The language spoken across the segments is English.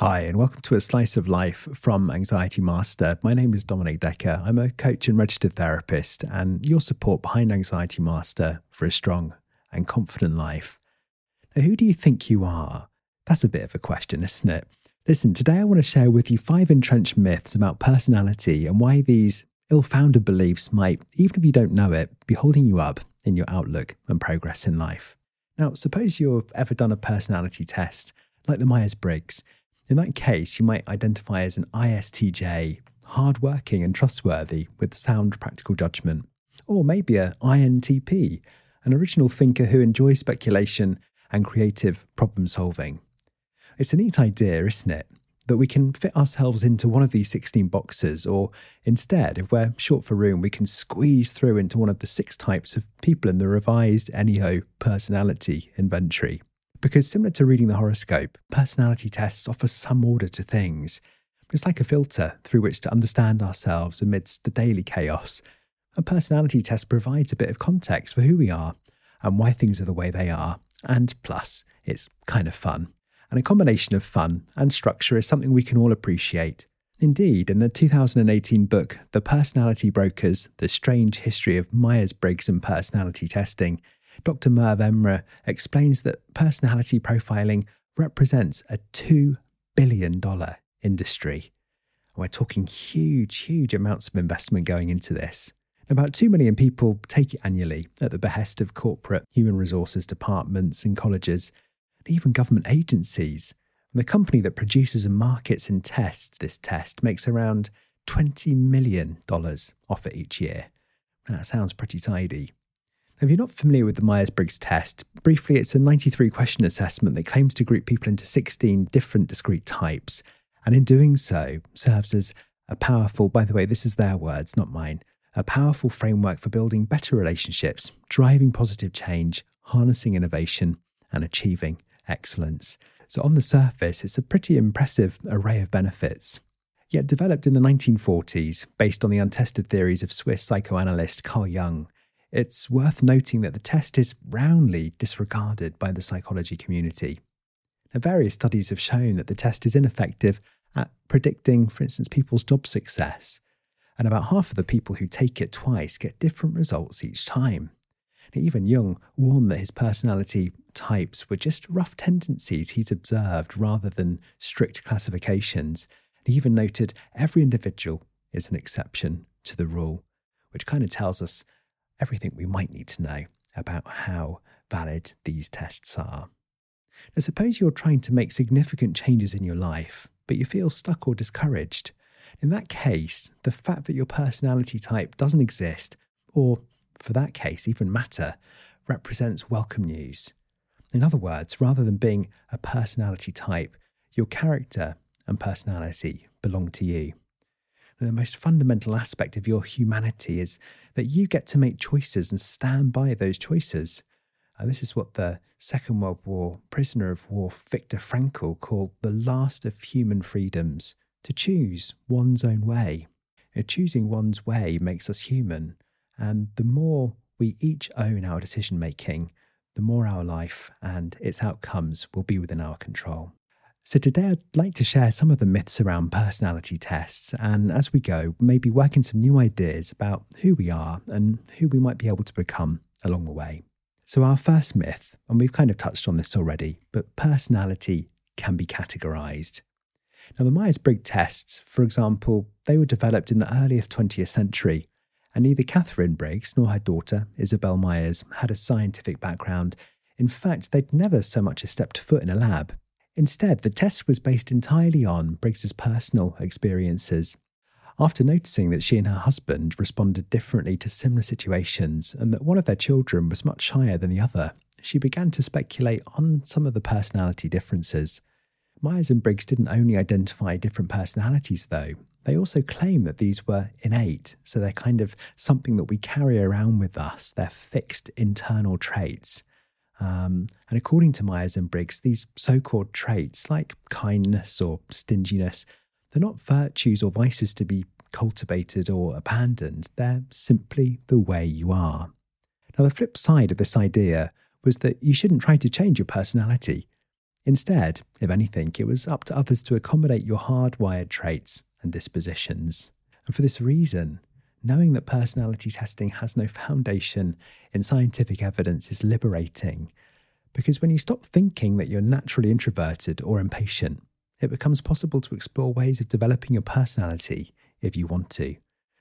Hi, and welcome to a slice of life from Anxiety Master. My name is Dominic Decker. I'm a coach and registered therapist, and your support behind Anxiety Master for a strong and confident life. Now, who do you think you are? That's a bit of a question, isn't it? Listen, today I want to share with you five entrenched myths about personality and why these ill founded beliefs might, even if you don't know it, be holding you up in your outlook and progress in life. Now, suppose you've ever done a personality test like the Myers Briggs in that case, you might identify as an ISTJ, hardworking and trustworthy with sound practical judgment, or maybe an INTP, an original thinker who enjoys speculation and creative problem solving. It's a neat idea, isn't it? That we can fit ourselves into one of these 16 boxes, or instead, if we're short for room, we can squeeze through into one of the six types of people in the revised NEO personality inventory. Because similar to reading the horoscope, personality tests offer some order to things. It's like a filter through which to understand ourselves amidst the daily chaos. A personality test provides a bit of context for who we are and why things are the way they are. And plus, it's kind of fun. And a combination of fun and structure is something we can all appreciate. Indeed, in the 2018 book, The Personality Brokers The Strange History of Myers Briggs and Personality Testing, Dr. Merve Emre explains that personality profiling represents a $2 billion industry. We're talking huge, huge amounts of investment going into this. About 2 million people take it annually at the behest of corporate human resources departments and colleges, and even government agencies. And the company that produces and markets and tests this test makes around $20 million off it each year. That sounds pretty tidy. If you're not familiar with the Myers Briggs test, briefly, it's a 93 question assessment that claims to group people into 16 different discrete types, and in doing so, serves as a powerful, by the way, this is their words, not mine, a powerful framework for building better relationships, driving positive change, harnessing innovation, and achieving excellence. So, on the surface, it's a pretty impressive array of benefits. Yet, developed in the 1940s, based on the untested theories of Swiss psychoanalyst Carl Jung, it's worth noting that the test is roundly disregarded by the psychology community. Now, various studies have shown that the test is ineffective at predicting, for instance, people's job success, and about half of the people who take it twice get different results each time. Now, even Jung warned that his personality types were just rough tendencies he's observed rather than strict classifications. He even noted every individual is an exception to the rule, which kind of tells us everything we might need to know about how valid these tests are. Now, suppose you're trying to make significant changes in your life, but you feel stuck or discouraged. In that case, the fact that your personality type doesn't exist, or for that case, even matter, represents welcome news. In other words, rather than being a personality type, your character and personality belong to you. And the most fundamental aspect of your humanity is that you get to make choices and stand by those choices. And this is what the Second World War prisoner of war Viktor Frankl called the last of human freedoms to choose one's own way. And choosing one's way makes us human. And the more we each own our decision making, the more our life and its outcomes will be within our control. So, today I'd like to share some of the myths around personality tests, and as we go, maybe work in some new ideas about who we are and who we might be able to become along the way. So, our first myth, and we've kind of touched on this already, but personality can be categorized. Now, the Myers Briggs tests, for example, they were developed in the earliest 20th century, and neither Katharine Briggs nor her daughter, Isabel Myers, had a scientific background. In fact, they'd never so much as stepped foot in a lab. Instead, the test was based entirely on Briggs's personal experiences. After noticing that she and her husband responded differently to similar situations and that one of their children was much shyer than the other, she began to speculate on some of the personality differences. Myers and Briggs didn't only identify different personalities, though, they also claim that these were innate, so they're kind of something that we carry around with us, they're fixed internal traits. Um, and according to Myers and Briggs, these so called traits like kindness or stinginess, they're not virtues or vices to be cultivated or abandoned, they're simply the way you are. Now, the flip side of this idea was that you shouldn't try to change your personality. Instead, if anything, it was up to others to accommodate your hardwired traits and dispositions. And for this reason, knowing that personality testing has no foundation in scientific evidence is liberating. Because when you stop thinking that you're naturally introverted or impatient, it becomes possible to explore ways of developing your personality if you want to.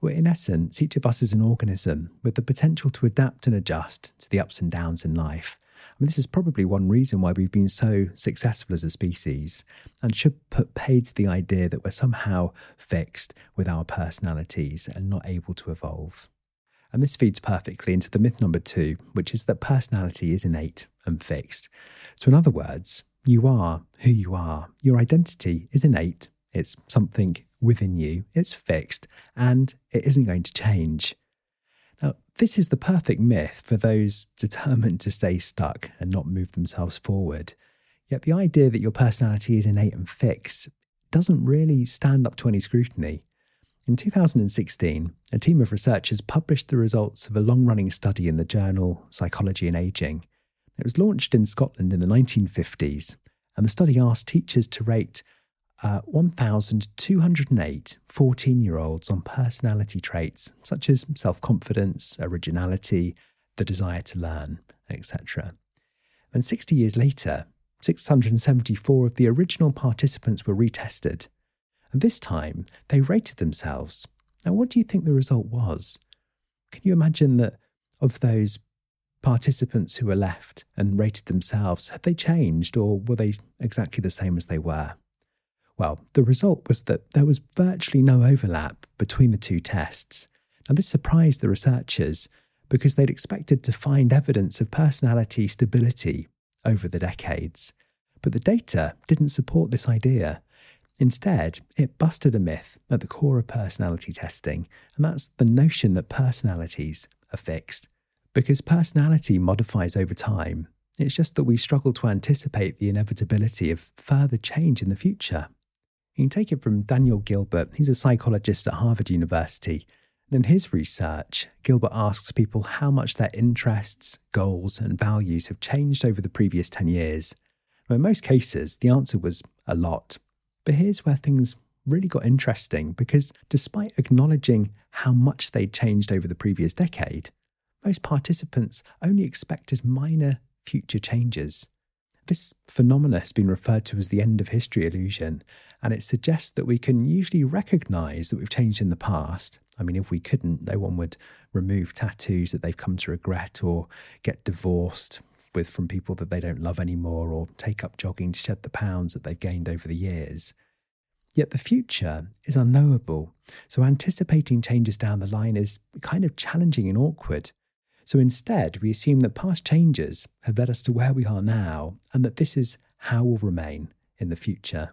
Well, in essence, each of us is an organism with the potential to adapt and adjust to the ups and downs in life. Mean, this is probably one reason why we've been so successful as a species and should put paid to the idea that we're somehow fixed with our personalities and not able to evolve. And this feeds perfectly into the myth number two, which is that personality is innate and fixed. So, in other words, you are who you are. Your identity is innate, it's something within you, it's fixed, and it isn't going to change. This is the perfect myth for those determined to stay stuck and not move themselves forward. Yet the idea that your personality is innate and fixed doesn't really stand up to any scrutiny. In 2016, a team of researchers published the results of a long running study in the journal Psychology and Aging. It was launched in Scotland in the 1950s, and the study asked teachers to rate uh, 1,208 14 year olds on personality traits such as self confidence, originality, the desire to learn, etc. And 60 years later, 674 of the original participants were retested. And this time, they rated themselves. Now, what do you think the result was? Can you imagine that of those participants who were left and rated themselves, had they changed or were they exactly the same as they were? Well, the result was that there was virtually no overlap between the two tests. Now, this surprised the researchers because they'd expected to find evidence of personality stability over the decades. But the data didn't support this idea. Instead, it busted a myth at the core of personality testing, and that's the notion that personalities are fixed. Because personality modifies over time, it's just that we struggle to anticipate the inevitability of further change in the future. You can take it from Daniel Gilbert. He's a psychologist at Harvard University. And in his research, Gilbert asks people how much their interests, goals, and values have changed over the previous 10 years. Now, in most cases, the answer was a lot. But here's where things really got interesting because despite acknowledging how much they'd changed over the previous decade, most participants only expected minor future changes. This phenomenon has been referred to as the end of history illusion, and it suggests that we can usually recognize that we've changed in the past. I mean, if we couldn't, no one would remove tattoos that they've come to regret or get divorced with from people that they don't love anymore or take up jogging to shed the pounds that they've gained over the years. Yet the future is unknowable, so anticipating changes down the line is kind of challenging and awkward. So instead, we assume that past changes have led us to where we are now and that this is how we'll remain in the future.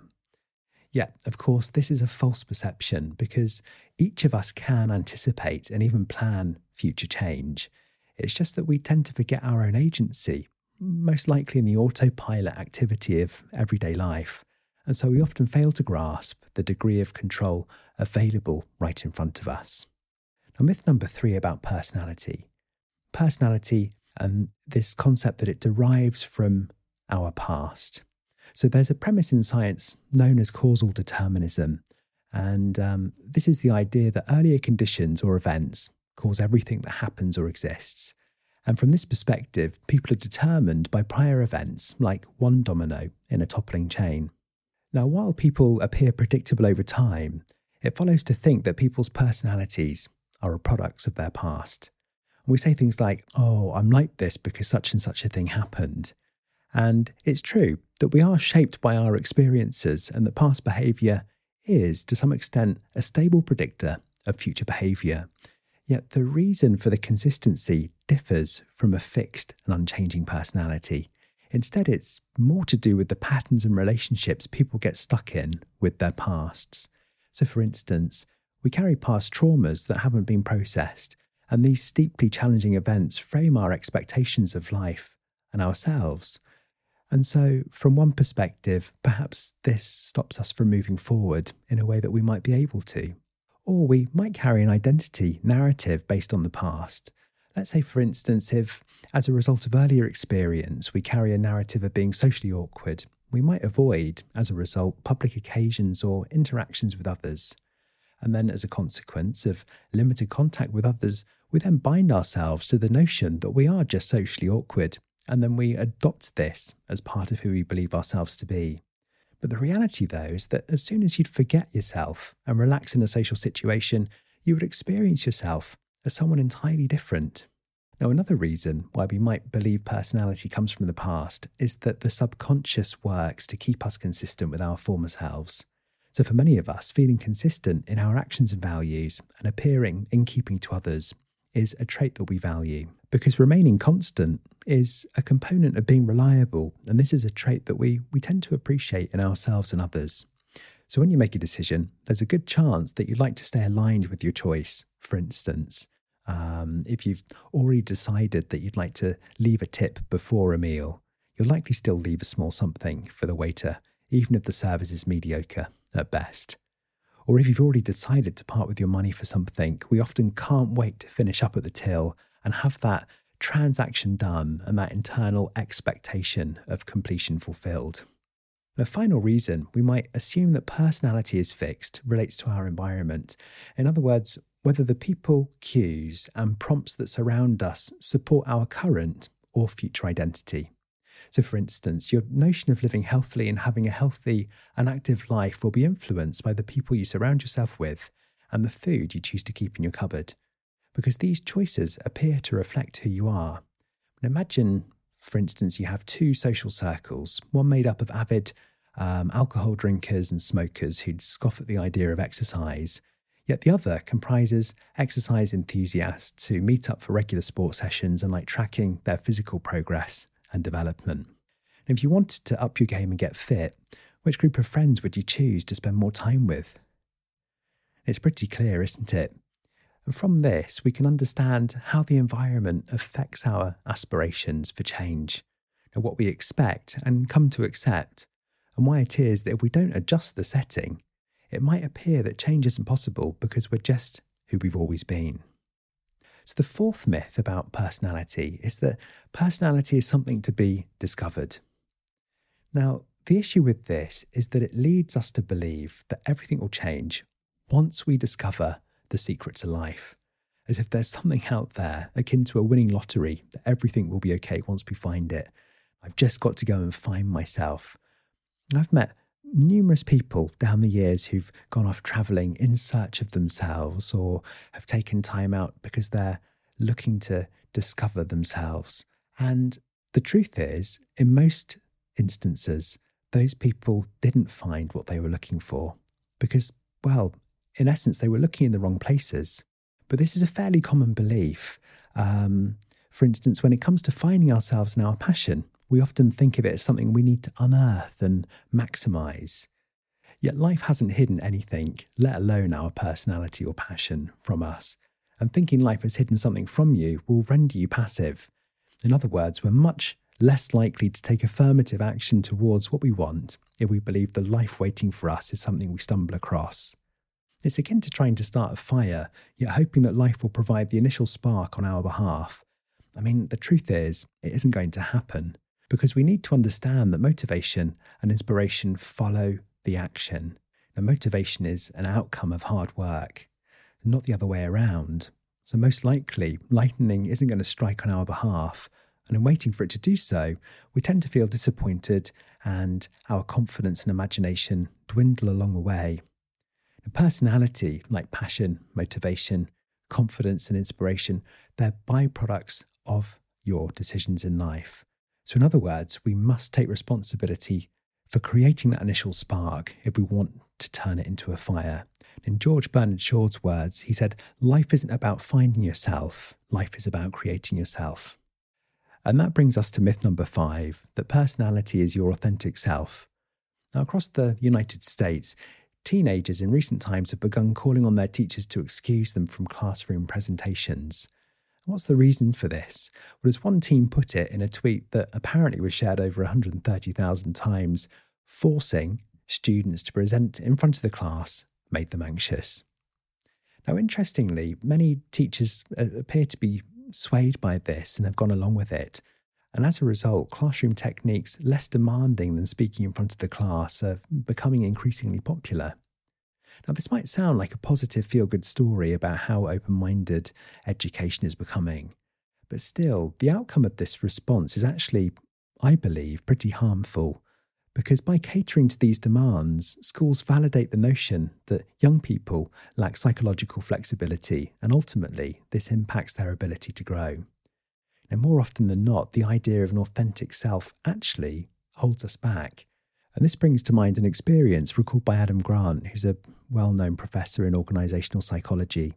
Yet, of course, this is a false perception because each of us can anticipate and even plan future change. It's just that we tend to forget our own agency, most likely in the autopilot activity of everyday life. And so we often fail to grasp the degree of control available right in front of us. Now, myth number three about personality personality and this concept that it derives from our past. So there's a premise in science known as causal determinism. And um, this is the idea that earlier conditions or events cause everything that happens or exists. And from this perspective, people are determined by prior events, like one domino in a toppling chain. Now, while people appear predictable over time, it follows to think that people's personalities are products of their past. We say things like, oh, I'm like this because such and such a thing happened. And it's true that we are shaped by our experiences and that past behaviour is, to some extent, a stable predictor of future behaviour. Yet the reason for the consistency differs from a fixed and unchanging personality. Instead, it's more to do with the patterns and relationships people get stuck in with their pasts. So, for instance, we carry past traumas that haven't been processed, and these steeply challenging events frame our expectations of life and ourselves. And so, from one perspective, perhaps this stops us from moving forward in a way that we might be able to. Or we might carry an identity narrative based on the past. Let's say, for instance, if as a result of earlier experience we carry a narrative of being socially awkward, we might avoid, as a result, public occasions or interactions with others. And then, as a consequence of limited contact with others, we then bind ourselves to the notion that we are just socially awkward, and then we adopt this as part of who we believe ourselves to be. But the reality, though, is that as soon as you'd forget yourself and relax in a social situation, you would experience yourself as someone entirely different. Now, another reason why we might believe personality comes from the past is that the subconscious works to keep us consistent with our former selves. So, for many of us, feeling consistent in our actions and values and appearing in keeping to others is a trait that we value because remaining constant is a component of being reliable. And this is a trait that we, we tend to appreciate in ourselves and others. So when you make a decision, there's a good chance that you'd like to stay aligned with your choice. For instance, um, if you've already decided that you'd like to leave a tip before a meal, you'll likely still leave a small something for the waiter, even if the service is mediocre at best. Or if you've already decided to part with your money for something, we often can't wait to finish up at the till and have that transaction done and that internal expectation of completion fulfilled. The final reason we might assume that personality is fixed relates to our environment. In other words, whether the people, cues, and prompts that surround us support our current or future identity. So, for instance, your notion of living healthily and having a healthy and active life will be influenced by the people you surround yourself with and the food you choose to keep in your cupboard because these choices appear to reflect who you are. imagine, for instance, you have two social circles, one made up of avid um, alcohol drinkers and smokers who'd scoff at the idea of exercise, yet the other comprises exercise enthusiasts who meet up for regular sports sessions and like tracking their physical progress and development. if you wanted to up your game and get fit, which group of friends would you choose to spend more time with? It's pretty clear, isn't it? And from this, we can understand how the environment affects our aspirations for change, and what we expect and come to accept, and why it is that if we don't adjust the setting, it might appear that change isn't possible because we're just who we've always been. So, the fourth myth about personality is that personality is something to be discovered. Now, the issue with this is that it leads us to believe that everything will change once we discover the secret to life, as if there's something out there akin to a winning lottery that everything will be okay once we find it. I've just got to go and find myself. I've met numerous people down the years who've gone off traveling in search of themselves or have taken time out because they're looking to discover themselves. And the truth is, in most instances, those people didn't find what they were looking for because, well, in essence, they were looking in the wrong places. But this is a fairly common belief. Um, for instance, when it comes to finding ourselves in our passion, we often think of it as something we need to unearth and maximize. Yet life hasn't hidden anything, let alone our personality or passion, from us. And thinking life has hidden something from you will render you passive. In other words, we're much less likely to take affirmative action towards what we want if we believe the life waiting for us is something we stumble across. It's akin to trying to start a fire, yet hoping that life will provide the initial spark on our behalf. I mean, the truth is, it isn't going to happen because we need to understand that motivation and inspiration follow the action. Now, motivation is an outcome of hard work, not the other way around. So, most likely, lightning isn't going to strike on our behalf. And in waiting for it to do so, we tend to feel disappointed and our confidence and imagination dwindle along the way. Personality, like passion, motivation, confidence, and inspiration, they're byproducts of your decisions in life. So, in other words, we must take responsibility for creating that initial spark if we want to turn it into a fire. In George Bernard Shaw's words, he said, Life isn't about finding yourself, life is about creating yourself. And that brings us to myth number five that personality is your authentic self. Now, across the United States, Teenagers in recent times have begun calling on their teachers to excuse them from classroom presentations. What's the reason for this? Well, as one team put it in a tweet that apparently was shared over 130,000 times, forcing students to present in front of the class made them anxious. Now, interestingly, many teachers uh, appear to be swayed by this and have gone along with it. And as a result, classroom techniques less demanding than speaking in front of the class are becoming increasingly popular. Now, this might sound like a positive feel good story about how open minded education is becoming, but still, the outcome of this response is actually, I believe, pretty harmful because by catering to these demands, schools validate the notion that young people lack psychological flexibility, and ultimately, this impacts their ability to grow. Now, more often than not, the idea of an authentic self actually holds us back. And this brings to mind an experience recalled by Adam Grant, who's a well known professor in organizational psychology.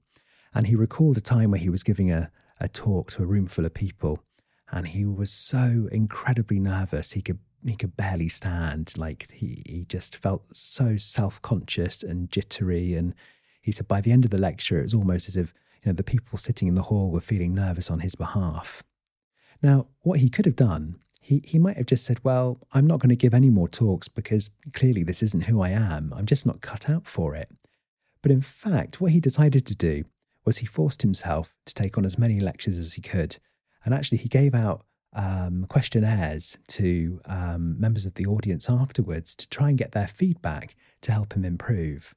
And he recalled a time where he was giving a, a talk to a room full of people. And he was so incredibly nervous, he could he could barely stand. Like he, he just felt so self conscious and jittery. And he said by the end of the lecture, it was almost as if you know the people sitting in the hall were feeling nervous on his behalf. Now, what he could have done, he, he might have just said, Well, I'm not going to give any more talks because clearly this isn't who I am. I'm just not cut out for it. But in fact, what he decided to do was he forced himself to take on as many lectures as he could. And actually, he gave out um, questionnaires to um, members of the audience afterwards to try and get their feedback to help him improve.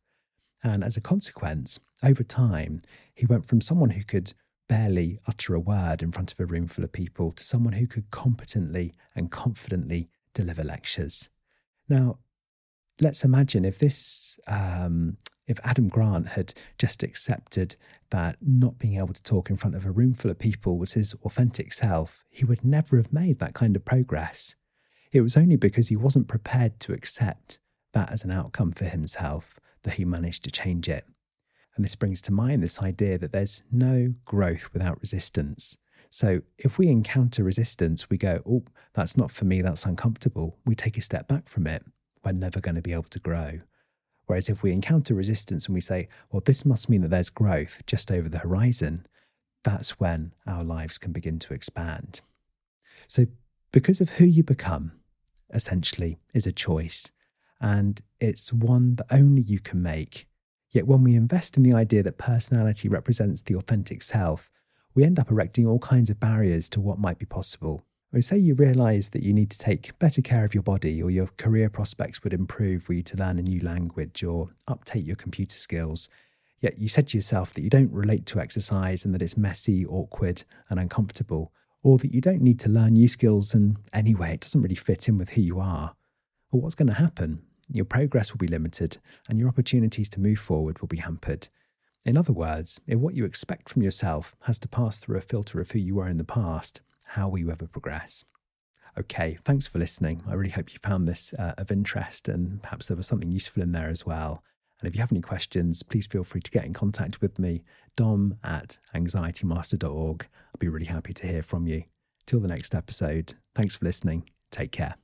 And as a consequence, over time, he went from someone who could barely utter a word in front of a room full of people to someone who could competently and confidently deliver lectures. Now, let's imagine if this um, if Adam Grant had just accepted that not being able to talk in front of a room full of people was his authentic self, he would never have made that kind of progress. It was only because he wasn't prepared to accept that as an outcome for himself that he managed to change it. And this brings to mind this idea that there's no growth without resistance. So if we encounter resistance, we go, oh, that's not for me, that's uncomfortable. We take a step back from it. We're never going to be able to grow. Whereas if we encounter resistance and we say, well, this must mean that there's growth just over the horizon, that's when our lives can begin to expand. So, because of who you become, essentially, is a choice. And it's one that only you can make. Yet, when we invest in the idea that personality represents the authentic self, we end up erecting all kinds of barriers to what might be possible. Or say you realize that you need to take better care of your body, or your career prospects would improve were you to learn a new language or update your computer skills. Yet you said to yourself that you don't relate to exercise and that it's messy, awkward, and uncomfortable, or that you don't need to learn new skills and anyway, it doesn't really fit in with who you are. Well, what's going to happen? Your progress will be limited and your opportunities to move forward will be hampered. In other words, if what you expect from yourself has to pass through a filter of who you were in the past, how will you ever progress? Okay, thanks for listening. I really hope you found this uh, of interest and perhaps there was something useful in there as well. And if you have any questions, please feel free to get in contact with me, dom at anxietymaster.org. I'll be really happy to hear from you. Till the next episode, thanks for listening. Take care.